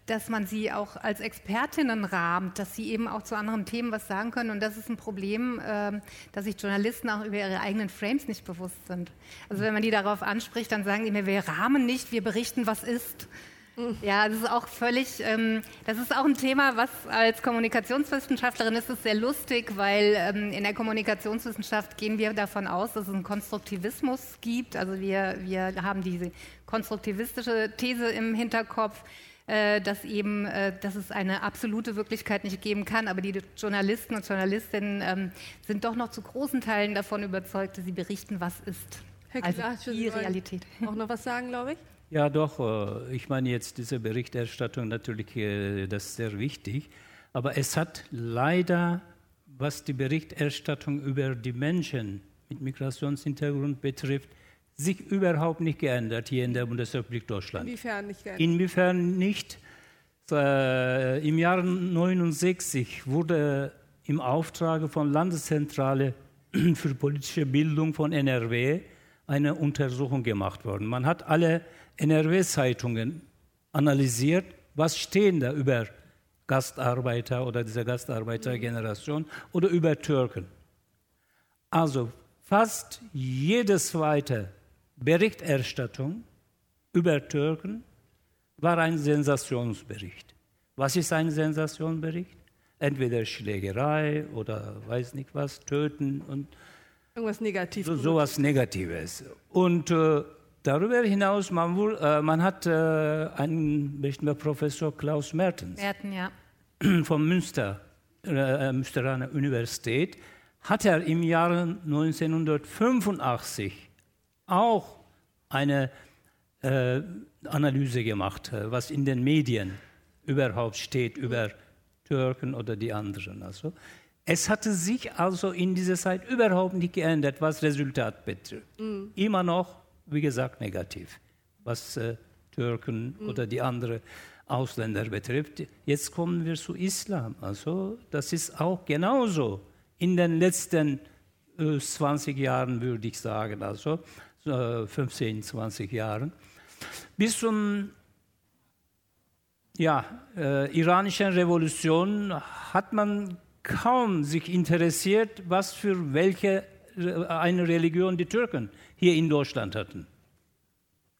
dass man sie auch als Expertinnen rahmt, dass sie eben auch zu anderen Themen was sagen können. Und das ist ein Problem, äh, dass sich Journalisten auch über ihre eigenen Frames nicht bewusst sind. Also wenn man die darauf anspricht, dann sagen die mir, wir rahmen nicht, wir berichten, was ist. Ja, das ist auch völlig, ähm, das ist auch ein Thema, was als Kommunikationswissenschaftlerin ist es sehr lustig, weil ähm, in der Kommunikationswissenschaft gehen wir davon aus, dass es einen Konstruktivismus gibt. Also wir, wir haben diese konstruktivistische These im Hinterkopf dass, eben, äh, dass es eine absolute Wirklichkeit nicht geben kann. Aber die Journalisten und Journalistinnen ähm, sind doch noch zu großen Teilen davon überzeugt, dass sie berichten, was ist. Herr also Klar, die Realität. Auch noch was sagen, glaube ich? Ja, doch. Äh, ich meine jetzt diese Berichterstattung natürlich, das ist sehr wichtig. Aber es hat leider, was die Berichterstattung über die Menschen mit Migrationshintergrund betrifft, sich überhaupt nicht geändert hier in der Bundesrepublik Deutschland. Inwiefern nicht geändert? Inwiefern nicht? Äh, Im Jahr 1969 wurde im Auftrag von Landeszentrale für politische Bildung von NRW eine Untersuchung gemacht worden. Man hat alle NRW-Zeitungen analysiert, was stehen da über Gastarbeiter oder diese Gastarbeitergeneration oder über Türken. Also fast jedes zweite Berichterstattung über Türken war ein Sensationsbericht. Was ist ein Sensationsbericht? Entweder Schlägerei oder weiß nicht was, Töten und irgendwas Negatives. So, sowas Negatives. Und äh, darüber hinaus, man, wohl, äh, man hat äh, einen bestimmten Professor Klaus Mertens Merten, ja. vom Münster, äh, Münsteraner Universität, hat er im Jahre 1985 auch eine äh, Analyse gemacht, äh, was in den Medien überhaupt steht über Türken oder die anderen. Also, es hatte sich also in dieser Zeit überhaupt nicht geändert, was Resultat betrifft. Mhm. Immer noch, wie gesagt, negativ, was äh, Türken mhm. oder die anderen Ausländer betrifft. Jetzt kommen wir zu Islam. Also das ist auch genauso in den letzten äh, 20 Jahren, würde ich sagen. Also 15, 20 Jahren. Bis zum ja, äh, iranischen Revolution hat man kaum sich interessiert, was für welche äh, eine Religion die Türken hier in Deutschland hatten.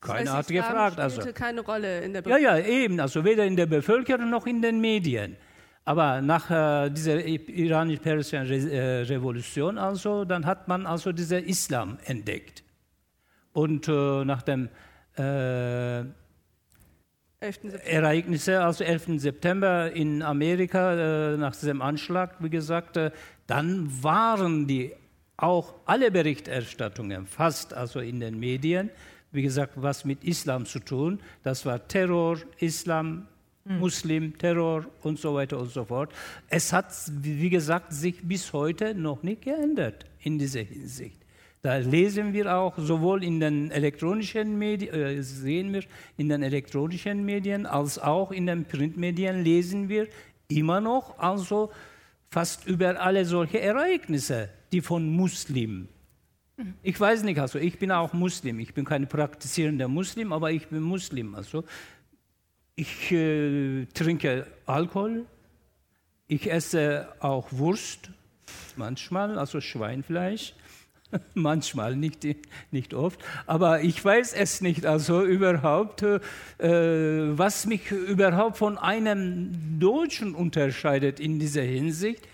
Keiner das heißt, hat gefragt. Also keine Rolle in der Bevölkerung. Ja, ja, eben. Also weder in der Bevölkerung noch in den Medien. Aber nach äh, dieser iranisch-persischen Re äh, Revolution also, dann hat man also diesen Islam entdeckt. Und äh, nach dem äh, Ereignisse, also 11. September in Amerika, äh, nach diesem Anschlag, wie gesagt, äh, dann waren die auch alle Berichterstattungen, fast also in den Medien, wie gesagt, was mit Islam zu tun. Das war Terror, Islam, mhm. Muslim, Terror und so weiter und so fort. Es hat, wie gesagt, sich bis heute noch nicht geändert in dieser Hinsicht. Da lesen wir auch sowohl in den elektronischen Medien, äh, sehen wir in den elektronischen Medien als auch in den Printmedien lesen wir immer noch also fast über alle solche Ereignisse, die von Muslimen. Ich weiß nicht, also ich bin auch Muslim. Ich bin kein praktizierender Muslim, aber ich bin Muslim. Also ich äh, trinke Alkohol, ich esse auch Wurst, manchmal, also Schweinfleisch. Manchmal, nicht, nicht oft. Aber ich weiß es nicht. Also überhaupt, äh, was mich überhaupt von einem Deutschen unterscheidet in dieser Hinsicht.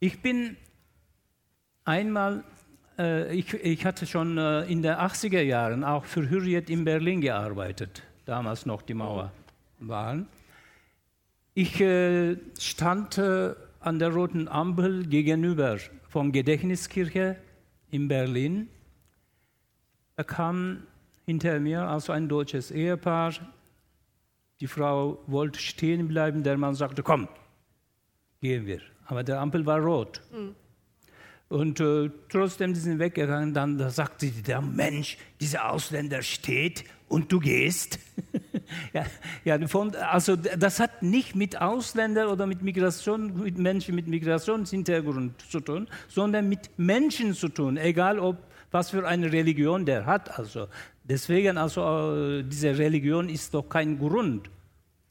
Ich bin einmal, äh, ich, ich hatte schon äh, in den 80er Jahren auch für Hürriyet in Berlin gearbeitet, damals noch die Mauer waren. Ich äh, stand äh, an der roten Ampel gegenüber von Gedächtniskirche in Berlin. Da kam hinter mir also ein deutsches Ehepaar. Die Frau wollte stehen bleiben, der Mann sagte, komm, gehen wir. Aber der Ampel war rot. Mhm. Und äh, trotzdem sind sie weggegangen. Dann da sagte sie, der Mensch, dieser Ausländer steht und du gehst. ja, ja, von, also das hat nicht mit Ausländern oder mit Migration, mit Menschen mit Migrationshintergrund zu tun, sondern mit Menschen zu tun, egal ob was für eine Religion der hat. Also deswegen also äh, diese Religion ist doch kein Grund,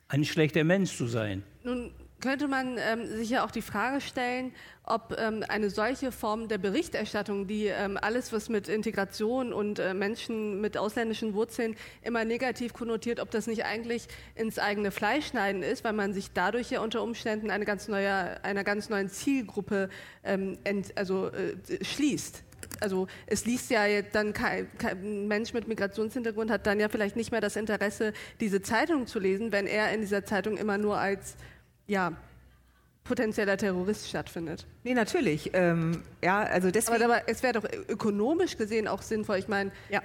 ein schlechter Mensch zu sein. Nun könnte man ähm, sich ja auch die Frage stellen, ob ähm, eine solche Form der Berichterstattung, die ähm, alles, was mit Integration und äh, Menschen mit ausländischen Wurzeln immer negativ konnotiert, ob das nicht eigentlich ins eigene Fleisch schneiden ist, weil man sich dadurch ja unter Umständen eine ganz neue, einer ganz neuen Zielgruppe ähm, ent, also, äh, schließt. Also es liest ja dann kein, kein, Mensch mit Migrationshintergrund hat dann ja vielleicht nicht mehr das Interesse, diese Zeitung zu lesen, wenn er in dieser Zeitung immer nur als ja, potenzieller Terrorist stattfindet. Nee, natürlich. Ähm, ja, also deswegen, aber, aber es wäre doch ökonomisch gesehen auch sinnvoll. Ich meine, ja.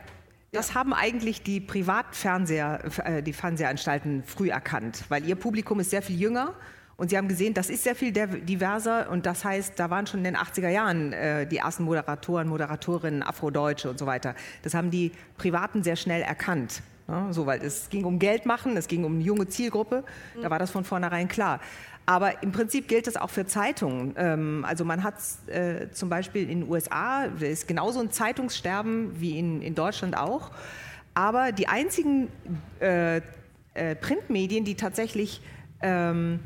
Das ja. haben eigentlich die Privatfernseher, äh, die Fernsehanstalten früh erkannt, weil ihr Publikum ist sehr viel jünger und sie haben gesehen, das ist sehr viel diverser und das heißt, da waren schon in den 80er Jahren äh, die ersten Moderatoren, Moderatorinnen, Afrodeutsche und so weiter. Das haben die Privaten sehr schnell erkannt. Ja, so, weil es ging um Geld machen, es ging um eine junge Zielgruppe, da war das von vornherein klar. Aber im Prinzip gilt das auch für Zeitungen. Ähm, also man hat äh, zum Beispiel in den USA, ist genauso ein Zeitungssterben wie in, in Deutschland auch. Aber die einzigen äh, äh, Printmedien, die tatsächlich ähm,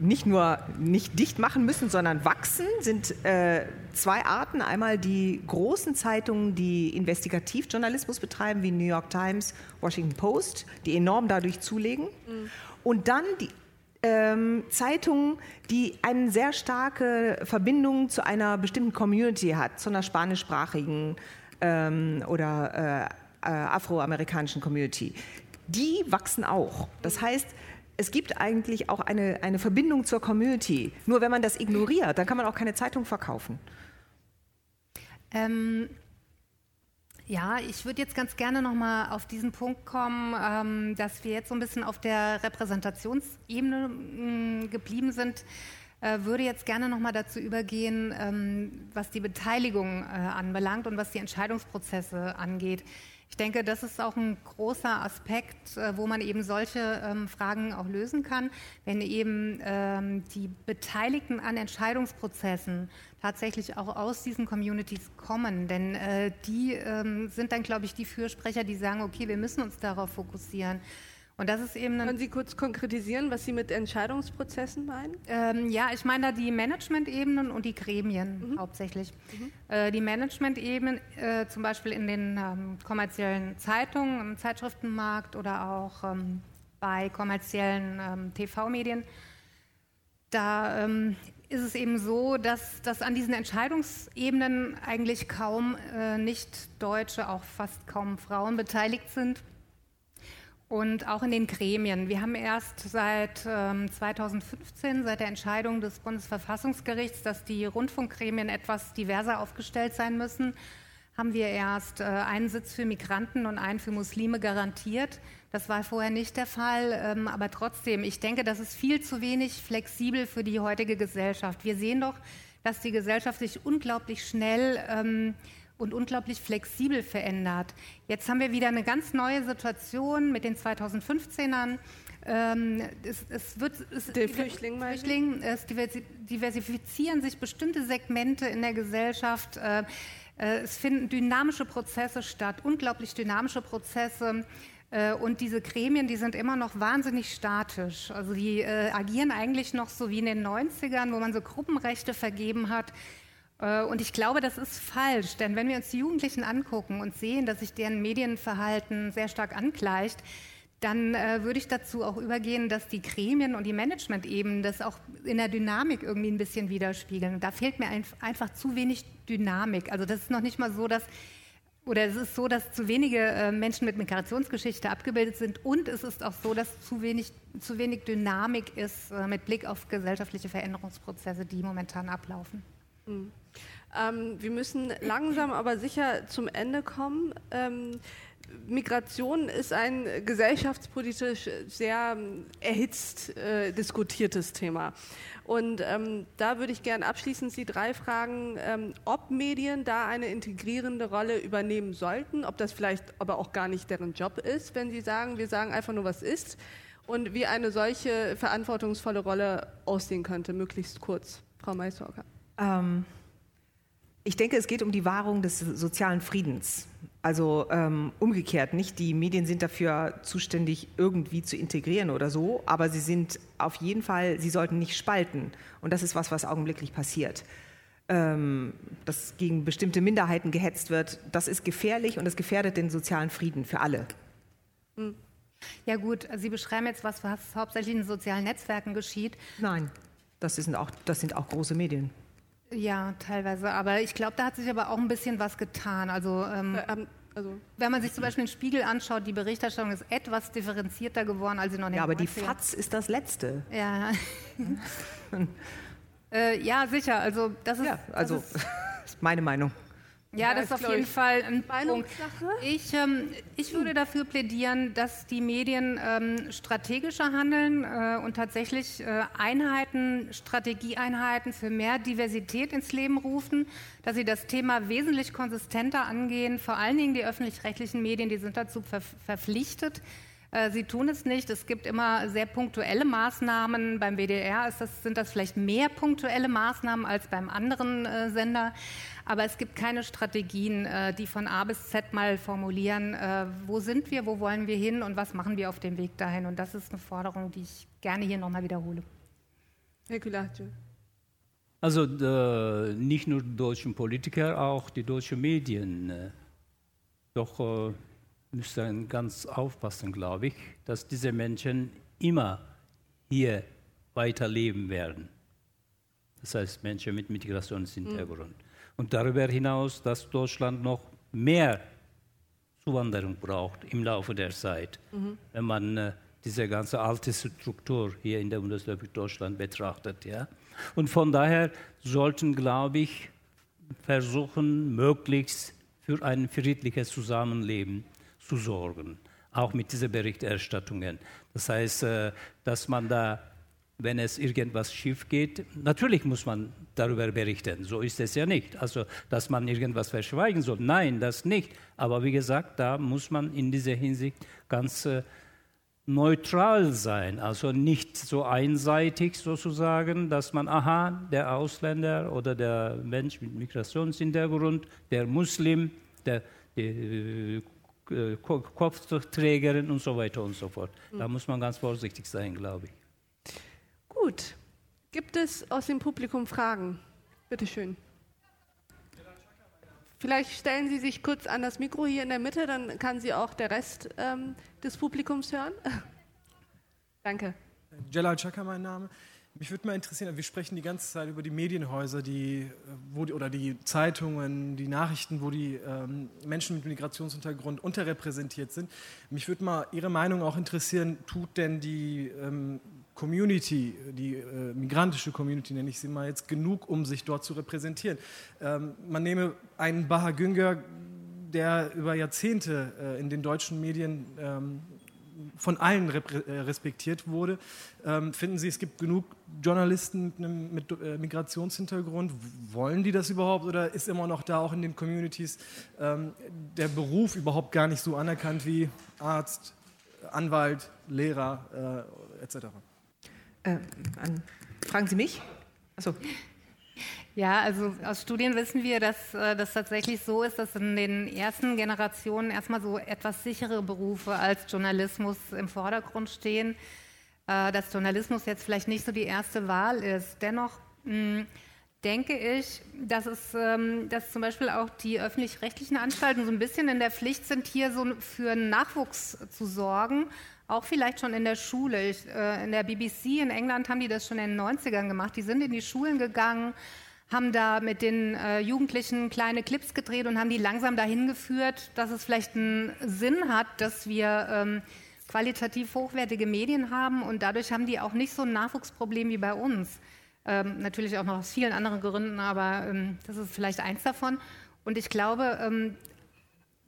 nicht nur nicht dicht machen müssen, sondern wachsen, sind äh, zwei Arten. Einmal die großen Zeitungen, die Investigativjournalismus betreiben, wie New York Times, Washington Post, die enorm dadurch zulegen. Mhm. Und dann die ähm, Zeitungen, die eine sehr starke Verbindung zu einer bestimmten Community hat, zu einer spanischsprachigen ähm, oder äh, äh, afroamerikanischen Community. Die wachsen auch. Das heißt, es gibt eigentlich auch eine, eine Verbindung zur Community. Nur wenn man das ignoriert, dann kann man auch keine Zeitung verkaufen. Ähm, ja, ich würde jetzt ganz gerne noch mal auf diesen Punkt kommen, ähm, dass wir jetzt so ein bisschen auf der Repräsentationsebene mh, mm, geblieben sind. Äh, würde jetzt gerne noch mal dazu übergehen, ähm, was die Beteiligung äh, anbelangt und was die Entscheidungsprozesse angeht. Ich denke, das ist auch ein großer Aspekt, äh, wo man eben solche ähm, Fragen auch lösen kann, wenn eben ähm, die Beteiligten an Entscheidungsprozessen tatsächlich auch aus diesen Communities kommen. Denn äh, die ähm, sind dann, glaube ich, die Fürsprecher, die sagen, okay, wir müssen uns darauf fokussieren. Und das ist eben Können Sie kurz konkretisieren, was Sie mit Entscheidungsprozessen meinen? Ähm, ja, ich meine da die Management-Ebenen und die Gremien mhm. hauptsächlich. Mhm. Äh, die Management-Ebenen, äh, zum Beispiel in den ähm, kommerziellen Zeitungen, im Zeitschriftenmarkt oder auch ähm, bei kommerziellen ähm, TV-Medien, da ähm, ist es eben so, dass, dass an diesen Entscheidungsebenen eigentlich kaum äh, Nicht-Deutsche, auch fast kaum Frauen beteiligt sind und auch in den Gremien. Wir haben erst seit ähm, 2015, seit der Entscheidung des Bundesverfassungsgerichts, dass die Rundfunkgremien etwas diverser aufgestellt sein müssen, haben wir erst äh, einen Sitz für Migranten und einen für Muslime garantiert. Das war vorher nicht der Fall, ähm, aber trotzdem, ich denke, das ist viel zu wenig flexibel für die heutige Gesellschaft. Wir sehen doch, dass die Gesellschaft sich unglaublich schnell ähm, und unglaublich flexibel verändert. Jetzt haben wir wieder eine ganz neue Situation mit den 2015ern. Ähm, es, es, wird, es, die Flüchtling, Flüchtling, es diversifizieren sich bestimmte Segmente in der Gesellschaft. Äh, äh, es finden dynamische Prozesse statt, unglaublich dynamische Prozesse. Äh, und diese Gremien, die sind immer noch wahnsinnig statisch. Also die äh, agieren eigentlich noch so wie in den 90ern, wo man so Gruppenrechte vergeben hat und ich glaube, das ist falsch, denn wenn wir uns die Jugendlichen angucken und sehen, dass sich deren Medienverhalten sehr stark angleicht, dann äh, würde ich dazu auch übergehen, dass die Gremien und die Management-Ebenen das auch in der Dynamik irgendwie ein bisschen widerspiegeln. da fehlt mir ein, einfach zu wenig Dynamik. Also das ist noch nicht mal so, dass oder es ist so, dass zu wenige äh, Menschen mit Migrationsgeschichte abgebildet sind und es ist auch so, dass zu wenig, zu wenig Dynamik ist äh, mit Blick auf gesellschaftliche Veränderungsprozesse, die momentan ablaufen. Mhm. Ähm, wir müssen langsam aber sicher zum Ende kommen. Ähm, Migration ist ein gesellschaftspolitisch sehr ähm, erhitzt äh, diskutiertes Thema. Und ähm, da würde ich gerne abschließend Sie drei fragen, ähm, ob Medien da eine integrierende Rolle übernehmen sollten, ob das vielleicht aber auch gar nicht deren Job ist, wenn Sie sagen, wir sagen einfach nur, was ist, und wie eine solche verantwortungsvolle Rolle aussehen könnte, möglichst kurz. Frau Maissorger. Ähm, ich denke, es geht um die Wahrung des sozialen Friedens. Also ähm, umgekehrt, nicht die Medien sind dafür zuständig, irgendwie zu integrieren oder so, aber sie sind auf jeden Fall, sie sollten nicht spalten. Und das ist was, was augenblicklich passiert. Ähm, dass gegen bestimmte Minderheiten gehetzt wird, das ist gefährlich und das gefährdet den sozialen Frieden für alle. Hm. Ja gut, Sie beschreiben jetzt was, was hauptsächlich in sozialen Netzwerken geschieht. Nein, das sind auch, das sind auch große Medien. Ja, teilweise. Aber ich glaube, da hat sich aber auch ein bisschen was getan. Also, ähm, äh, ähm, also, wenn man sich zum Beispiel den Spiegel anschaut, die Berichterstattung ist etwas differenzierter geworden, als sie noch in den Ja, aber die FAZ ist das Letzte. Ja. äh, ja, sicher. Also, das ist, ja, also, das ist meine Meinung. Ja, das ist auf jeden Fall ein Punkt. Ich, ähm, ich würde dafür plädieren, dass die Medien ähm, strategischer handeln äh, und tatsächlich äh, Einheiten, Strategieeinheiten für mehr Diversität ins Leben rufen, dass sie das Thema wesentlich konsistenter angehen. Vor allen Dingen die öffentlich-rechtlichen Medien, die sind dazu ver verpflichtet. Äh, sie tun es nicht. Es gibt immer sehr punktuelle Maßnahmen. Beim WDR das, sind das vielleicht mehr punktuelle Maßnahmen als beim anderen äh, Sender. Aber es gibt keine Strategien, äh, die von A bis Z mal formulieren, äh, wo sind wir, wo wollen wir hin und was machen wir auf dem Weg dahin. Und das ist eine Forderung, die ich gerne hier nochmal wiederhole. Herr Külatschö. Also äh, nicht nur die deutschen Politiker, auch die deutschen Medien. Äh, doch äh, müssen ganz aufpassen, glaube ich, dass diese Menschen immer hier weiterleben werden. Das heißt Menschen mit Migrationshintergrund. Mhm. Und darüber hinaus, dass Deutschland noch mehr Zuwanderung braucht im Laufe der Zeit, mhm. wenn man äh, diese ganze alte Struktur hier in der Bundesrepublik Deutschland betrachtet. Ja? Und von daher sollten, glaube ich, versuchen, möglichst für ein friedliches Zusammenleben zu sorgen, auch mit diesen Berichterstattungen. Das heißt, äh, dass man da wenn es irgendwas schief geht, natürlich muss man darüber berichten. So ist es ja nicht. Also, dass man irgendwas verschweigen soll. Nein, das nicht. Aber wie gesagt, da muss man in dieser Hinsicht ganz äh, neutral sein. Also nicht so einseitig sozusagen, dass man, aha, der Ausländer oder der Mensch mit Migrationshintergrund, der Muslim, der die, äh, Kopfträgerin und so weiter und so fort. Da muss man ganz vorsichtig sein, glaube ich. Gut. Gibt es aus dem Publikum Fragen? Bitte schön. Vielleicht stellen Sie sich kurz an das Mikro hier in der Mitte, dann kann Sie auch der Rest ähm, des Publikums hören. Danke. Jalal Chaka, mein Name. Mich würde mal interessieren, wir sprechen die ganze Zeit über die Medienhäuser, die, äh, wo die, oder die Zeitungen, die Nachrichten, wo die ähm, Menschen mit Migrationshintergrund unterrepräsentiert sind. Mich würde mal Ihre Meinung auch interessieren, tut denn die ähm, Community, die äh, migrantische Community nenne ich sie mal jetzt, genug, um sich dort zu repräsentieren? Ähm, man nehme einen Baha Günger, der über Jahrzehnte äh, in den deutschen Medien ähm, von allen äh, respektiert wurde. Ähm, finden Sie, es gibt genug Journalisten mit, mit äh, Migrationshintergrund? Wollen die das überhaupt oder ist immer noch da auch in den Communities ähm, der Beruf überhaupt gar nicht so anerkannt wie Arzt, Anwalt, Lehrer äh, etc.? Äh, fragen Sie mich? Achso. Ja, also aus Studien wissen wir, dass äh, das tatsächlich so ist, dass in den ersten Generationen erstmal so etwas sichere Berufe als Journalismus im Vordergrund stehen. Äh, dass Journalismus jetzt vielleicht nicht so die erste Wahl ist. Dennoch mh, denke ich, dass es, ähm, dass zum Beispiel auch die öffentlich-rechtlichen Anstalten so ein bisschen in der Pflicht sind, hier so für Nachwuchs zu sorgen, auch vielleicht schon in der Schule. Ich, äh, in der BBC in England haben die das schon in den 90ern gemacht. Die sind in die Schulen gegangen, haben da mit den äh, Jugendlichen kleine Clips gedreht und haben die langsam dahin geführt, dass es vielleicht einen Sinn hat, dass wir ähm, qualitativ hochwertige Medien haben und dadurch haben die auch nicht so ein Nachwuchsproblem wie bei uns. Ähm, natürlich auch noch aus vielen anderen Gründen, aber ähm, das ist vielleicht eins davon. Und ich glaube, ähm,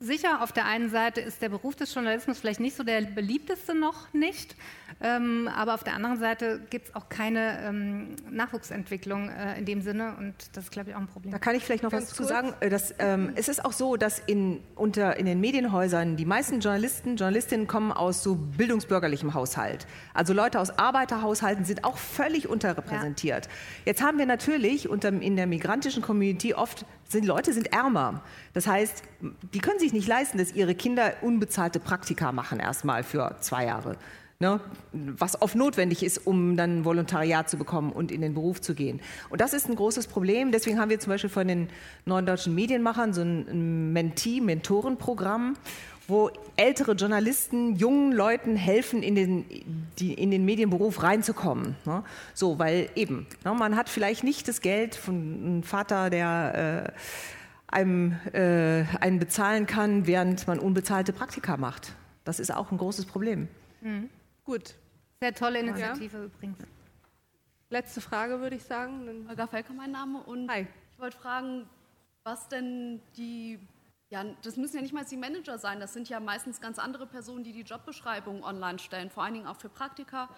Sicher, auf der einen Seite ist der Beruf des Journalismus vielleicht nicht so der beliebteste noch nicht, ähm, aber auf der anderen Seite gibt es auch keine ähm, Nachwuchsentwicklung äh, in dem Sinne und das ist, glaube ich, auch ein Problem. Da kann ich vielleicht noch Ganz was zu sagen. Äh, dass, ähm, es ist auch so, dass in, unter, in den Medienhäusern die meisten Journalisten, Journalistinnen kommen aus so bildungsbürgerlichem Haushalt. Also Leute aus Arbeiterhaushalten sind auch völlig unterrepräsentiert. Ja. Jetzt haben wir natürlich unter, in der migrantischen Community oft sind Leute sind ärmer. Das heißt, die können sich nicht leisten, dass ihre Kinder unbezahlte Praktika machen erstmal für zwei Jahre. Ne, was oft notwendig ist, um dann Volontariat zu bekommen und in den Beruf zu gehen. Und das ist ein großes Problem. Deswegen haben wir zum Beispiel von den neuen deutschen Medienmachern so ein Mentee-Mentorenprogramm, wo ältere Journalisten jungen Leuten helfen, in den, die, in den Medienberuf reinzukommen. Ne? So, weil eben, ne, man hat vielleicht nicht das Geld von einem Vater, der äh, einem äh, einen bezahlen kann, während man unbezahlte Praktika macht. Das ist auch ein großes Problem. Mhm. Gut. Sehr tolle Initiative ja. übrigens. Letzte Frage würde ich sagen. Olga Felker, mein Name. Und Hi. ich wollte fragen, was denn die ja, das müssen ja nicht mal die Manager sein, das sind ja meistens ganz andere Personen, die die Jobbeschreibung online stellen, vor allen Dingen auch für Praktika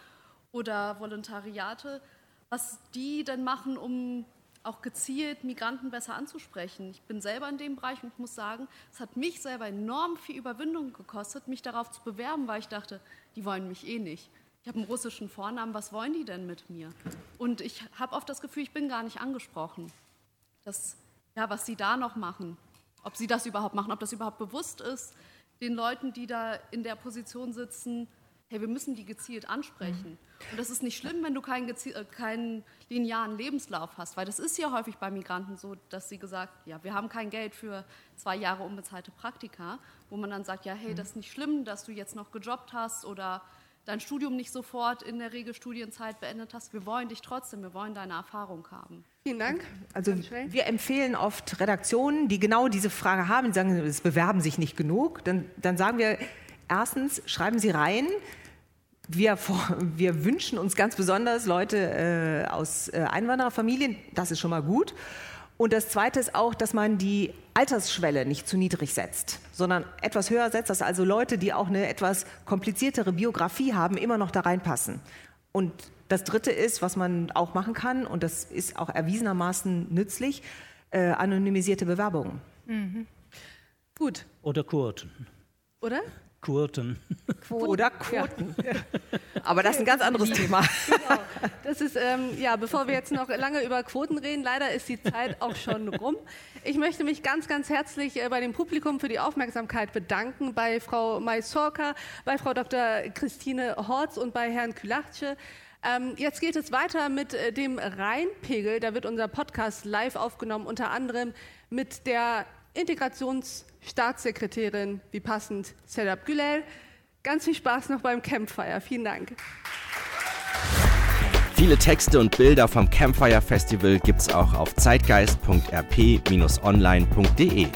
oder Volontariate, was die denn machen, um auch gezielt Migranten besser anzusprechen. Ich bin selber in dem Bereich und ich muss sagen, es hat mich selber enorm viel Überwindung gekostet, mich darauf zu bewerben, weil ich dachte, die wollen mich eh nicht. Ich habe einen russischen Vornamen, was wollen die denn mit mir? Und ich habe oft das Gefühl, ich bin gar nicht angesprochen. Das, ja, was sie da noch machen, ob sie das überhaupt machen, ob das überhaupt bewusst ist, den Leuten, die da in der Position sitzen, hey, wir müssen die gezielt ansprechen. Mhm. Und das ist nicht schlimm, wenn du keinen, äh, keinen, linearen Lebenslauf hast, weil das ist ja häufig bei Migranten so, dass sie gesagt, ja, wir haben kein Geld für zwei Jahre unbezahlte Praktika, wo man dann sagt, ja, hey, das ist nicht schlimm, dass du jetzt noch gejobbt hast oder dein Studium nicht sofort in der Regelstudienzeit beendet hast. Wir wollen dich trotzdem, wir wollen deine Erfahrung haben. Vielen Dank. Also wir empfehlen oft Redaktionen, die genau diese Frage haben, die sagen, es bewerben sich nicht genug. Dann, dann sagen wir, erstens, schreiben Sie rein, wir, wir, wünschen uns ganz besonders Leute äh, aus äh, Einwandererfamilien, das ist schon mal gut. Und das Zweite ist auch, dass man die Altersschwelle nicht zu niedrig setzt, sondern etwas höher setzt, dass also Leute, die auch eine etwas kompliziertere Biografie haben, immer noch da reinpassen. Und das Dritte ist, was man auch machen kann, und das ist auch erwiesenermaßen nützlich, äh, anonymisierte Bewerbungen. Mhm. Gut. Oder Quoten. Oder? Quoten. Quoten. Oder Quoten. Ja. Aber das ist ein ganz anderes Thema. Genau. Das ist, ähm, ja, bevor wir jetzt noch lange über Quoten reden, leider ist die Zeit auch schon rum. Ich möchte mich ganz, ganz herzlich äh, bei dem Publikum für die Aufmerksamkeit bedanken, bei Frau Maisorka, bei Frau Dr. Christine Horz und bei Herrn Külatsche. Ähm, jetzt geht es weiter mit äh, dem Rheinpegel. Da wird unser Podcast live aufgenommen, unter anderem mit der Integrationsstaatssekretärin, wie passend, Serap Gülel. Ganz viel Spaß noch beim Campfire. Vielen Dank. Viele Texte und Bilder vom Campfire Festival gibt's auch auf zeitgeist.rp-online.de.